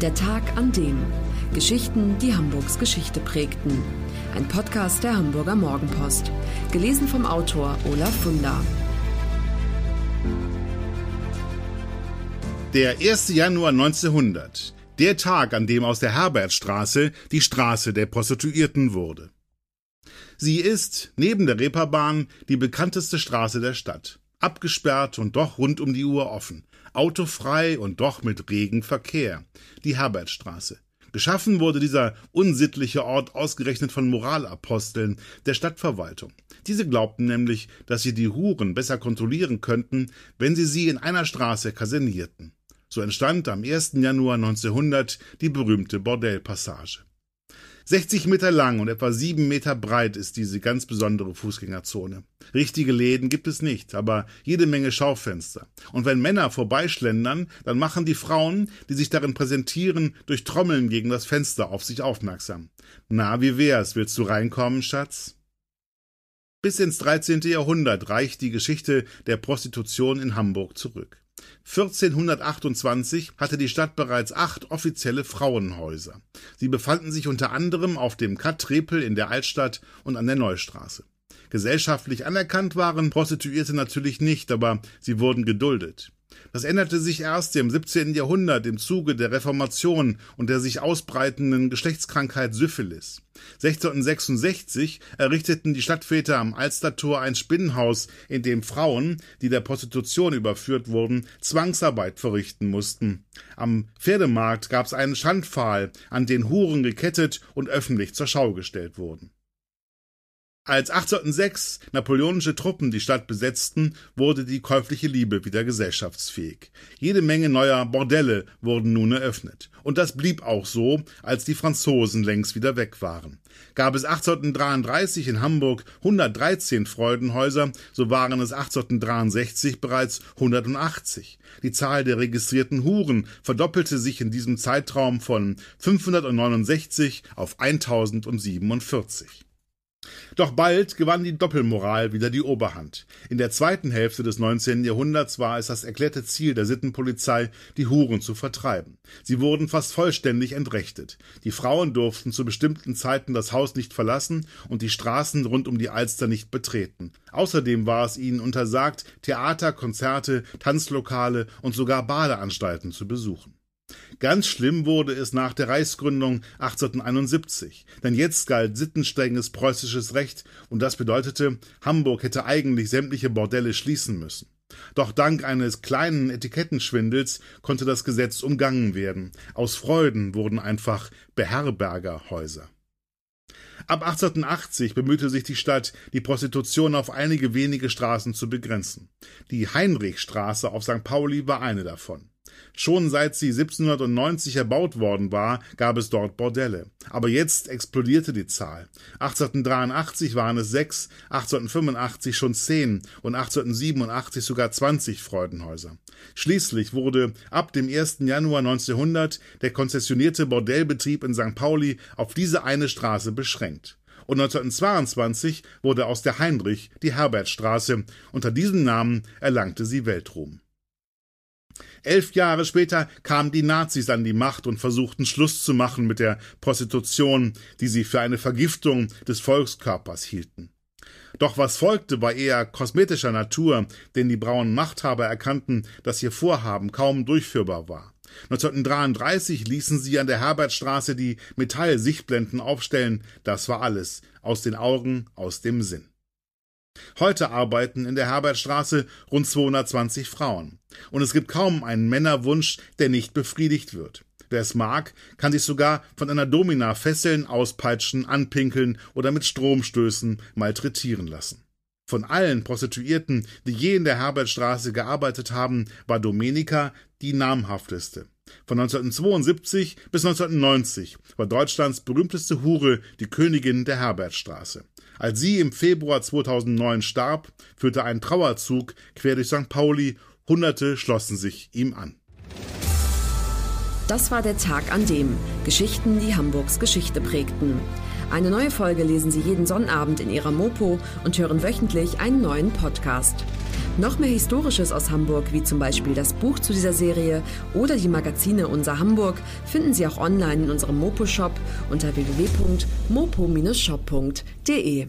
Der Tag an dem. Geschichten, die Hamburgs Geschichte prägten. Ein Podcast der Hamburger Morgenpost. Gelesen vom Autor Olaf Funder. Der 1. Januar 1900. Der Tag, an dem aus der Herbertstraße die Straße der Prostituierten wurde. Sie ist, neben der Reeperbahn, die bekannteste Straße der Stadt. Abgesperrt und doch rund um die Uhr offen. Autofrei und doch mit regen Verkehr. Die Herbertstraße. Geschaffen wurde dieser unsittliche Ort ausgerechnet von Moralaposteln der Stadtverwaltung. Diese glaubten nämlich, dass sie die Huren besser kontrollieren könnten, wenn sie sie in einer Straße kasernierten. So entstand am 1. Januar 1900 die berühmte Bordellpassage. 60 Meter lang und etwa 7 Meter breit ist diese ganz besondere Fußgängerzone. Richtige Läden gibt es nicht, aber jede Menge Schaufenster. Und wenn Männer vorbeischlendern, dann machen die Frauen, die sich darin präsentieren, durch Trommeln gegen das Fenster auf sich aufmerksam. Na, wie wär's? Willst du reinkommen, Schatz? Bis ins 13. Jahrhundert reicht die Geschichte der Prostitution in Hamburg zurück. 1428 hatte die Stadt bereits acht offizielle Frauenhäuser. Sie befanden sich unter anderem auf dem Kattrepel in der Altstadt und an der Neustraße. Gesellschaftlich anerkannt waren Prostituierte natürlich nicht, aber sie wurden geduldet. Das änderte sich erst im 17. Jahrhundert im Zuge der Reformation und der sich ausbreitenden Geschlechtskrankheit Syphilis. 1666 errichteten die Stadtväter am Alstertor ein Spinnenhaus, in dem Frauen, die der Prostitution überführt wurden, Zwangsarbeit verrichten mussten. Am Pferdemarkt gab es einen Schandpfahl, an den Huren gekettet und öffentlich zur Schau gestellt wurden. Als 1806 napoleonische Truppen die Stadt besetzten, wurde die käufliche Liebe wieder gesellschaftsfähig. Jede Menge neuer Bordelle wurden nun eröffnet. Und das blieb auch so, als die Franzosen längst wieder weg waren. Gab es 1833 in Hamburg 113 Freudenhäuser, so waren es 1863 bereits 180. Die Zahl der registrierten Huren verdoppelte sich in diesem Zeitraum von 569 auf 1047. Doch bald gewann die Doppelmoral wieder die Oberhand. In der zweiten Hälfte des 19. Jahrhunderts war es das erklärte Ziel der Sittenpolizei, die Huren zu vertreiben. Sie wurden fast vollständig entrechtet. Die Frauen durften zu bestimmten Zeiten das Haus nicht verlassen und die Straßen rund um die Alster nicht betreten. Außerdem war es ihnen untersagt, Theater, Konzerte, Tanzlokale und sogar Badeanstalten zu besuchen. Ganz schlimm wurde es nach der Reichsgründung 1871, denn jetzt galt sittenstrenges preußisches Recht und das bedeutete, Hamburg hätte eigentlich sämtliche Bordelle schließen müssen. Doch dank eines kleinen Etikettenschwindels konnte das Gesetz umgangen werden. Aus Freuden wurden einfach Beherbergerhäuser. Ab 1880 bemühte sich die Stadt, die Prostitution auf einige wenige Straßen zu begrenzen. Die Heinrichstraße auf St. Pauli war eine davon. Schon seit sie 1790 erbaut worden war, gab es dort Bordelle. Aber jetzt explodierte die Zahl. 1883 waren es sechs, 1885 schon zehn und 1887 sogar 20 Freudenhäuser. Schließlich wurde ab dem 1. Januar 1900 der konzessionierte Bordellbetrieb in St. Pauli auf diese eine Straße beschränkt und 1922 wurde aus der Heinrich die Herbertstraße. Unter diesem Namen erlangte sie Weltruhm. Elf Jahre später kamen die Nazis an die Macht und versuchten Schluss zu machen mit der Prostitution, die sie für eine Vergiftung des Volkskörpers hielten. Doch was folgte, war eher kosmetischer Natur, denn die braunen Machthaber erkannten, dass ihr Vorhaben kaum durchführbar war. 1933 ließen sie an der Herbertstraße die Metallsichtblenden aufstellen. Das war alles. Aus den Augen, aus dem Sinn. Heute arbeiten in der Herbertstraße rund 220 Frauen. Und es gibt kaum einen Männerwunsch, der nicht befriedigt wird. Wer es mag, kann sich sogar von einer Domina fesseln, auspeitschen, anpinkeln oder mit Stromstößen malträtieren lassen. Von allen Prostituierten, die je in der Herbertstraße gearbeitet haben, war Domenica die namhafteste. Von 1972 bis 1990 war Deutschlands berühmteste Hure die Königin der Herbertstraße. Als sie im Februar 2009 starb, führte ein Trauerzug quer durch St. Pauli, Hunderte schlossen sich ihm an. Das war der Tag an dem Geschichten, die Hamburgs Geschichte prägten. Eine neue Folge lesen Sie jeden Sonnabend in Ihrer Mopo und hören wöchentlich einen neuen Podcast. Noch mehr Historisches aus Hamburg, wie zum Beispiel das Buch zu dieser Serie oder die Magazine Unser Hamburg, finden Sie auch online in unserem Mopo-Shop unter www.mopo-shop.de.